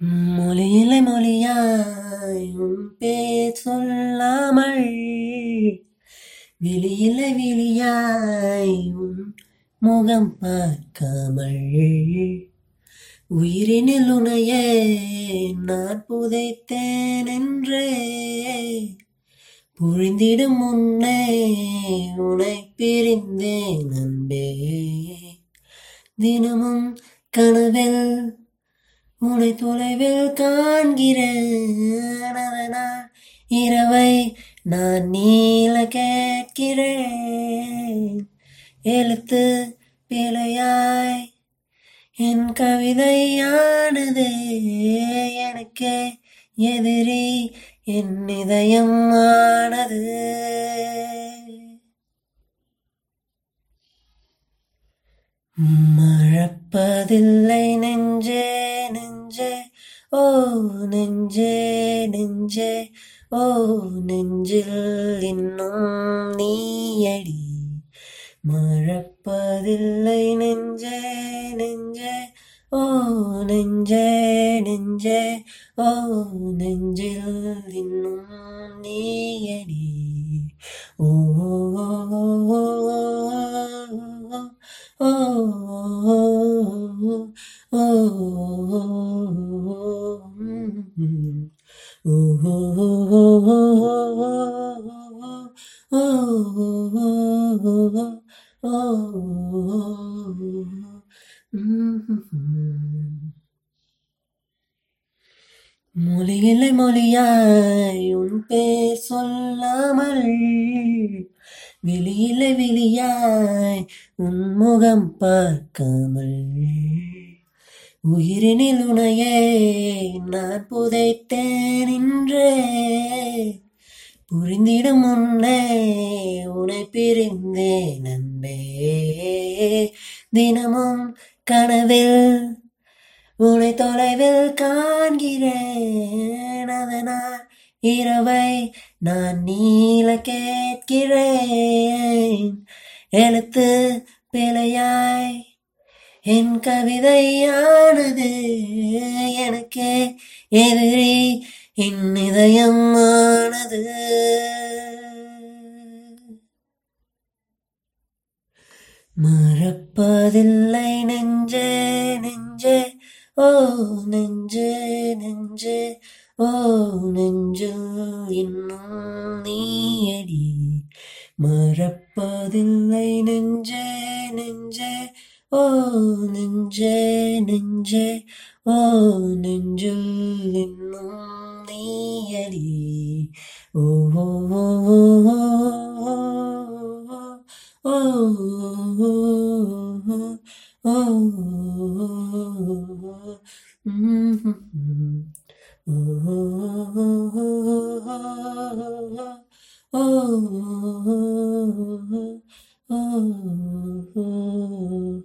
மொழியில்லை மொழியாய் உன் பேர் சொல்லாமல் விழியில்லை விழியாய் முகம் பார்க்காமல். உயிரினில் உனையே நான் புதைத்தேன் என்றே புழிந்திடும் முன்னே உனை பிரிந்தேன் அன்பே. தினமும் கனவில் உனை தொலைவில் காண்கிறேன் இரவை நான் நீல கேட்கிறேன். எழுத்து பிழையாய் என் கவிதையானதே. எனக்கே எதிரி என் இதயம் ஆனது. மறப்பதில்லை ஓ நெஞ்சில் இன்னும் நீயடி மறப்பதில்லை நெஞ்சே நெஞ்சே ஓ நெஞ்சே நெஞ்சே ஓ நெஞ்சில் இன்னும் நீயடி ஓ ஓ ஓ ஓ மொழியில்லை மொழியாய் உன் பேர் சொல்லாமல் விழியில்லை விழியாய் உன் முகம் பார்க்காமல். உயிரினில் உனையே நான் புதைத்தேன் நின்றே புரிந்திடும் முன்னே உனை பிரிந்தே நண்பே தினமும் கனவில் உனை தொலைவில் காண்கிறேன். அதனால் இரவை நான் நீல கேட்கிறேன். எழுத்து பிழையாய் என் கவிதையானது எனக்கே எதிரி என் இதயமானது மறப்பதில்லை நெஞ்சே நெஞ்சே ஓ நெஞ்சே நெஞ்சே ஓ நெஞ்சில் இன்னும் நீயடி. மறப்பதில்லை நெஞ்சே நெஞ்சே ഓനെഞ്ചേ നെഞ്ചേ ഓനെഞ്ചുൽ നിന്നും നീയലി ഓ ഓ ഓ ഓ ഓ ഓ ഓ Mm-hmm.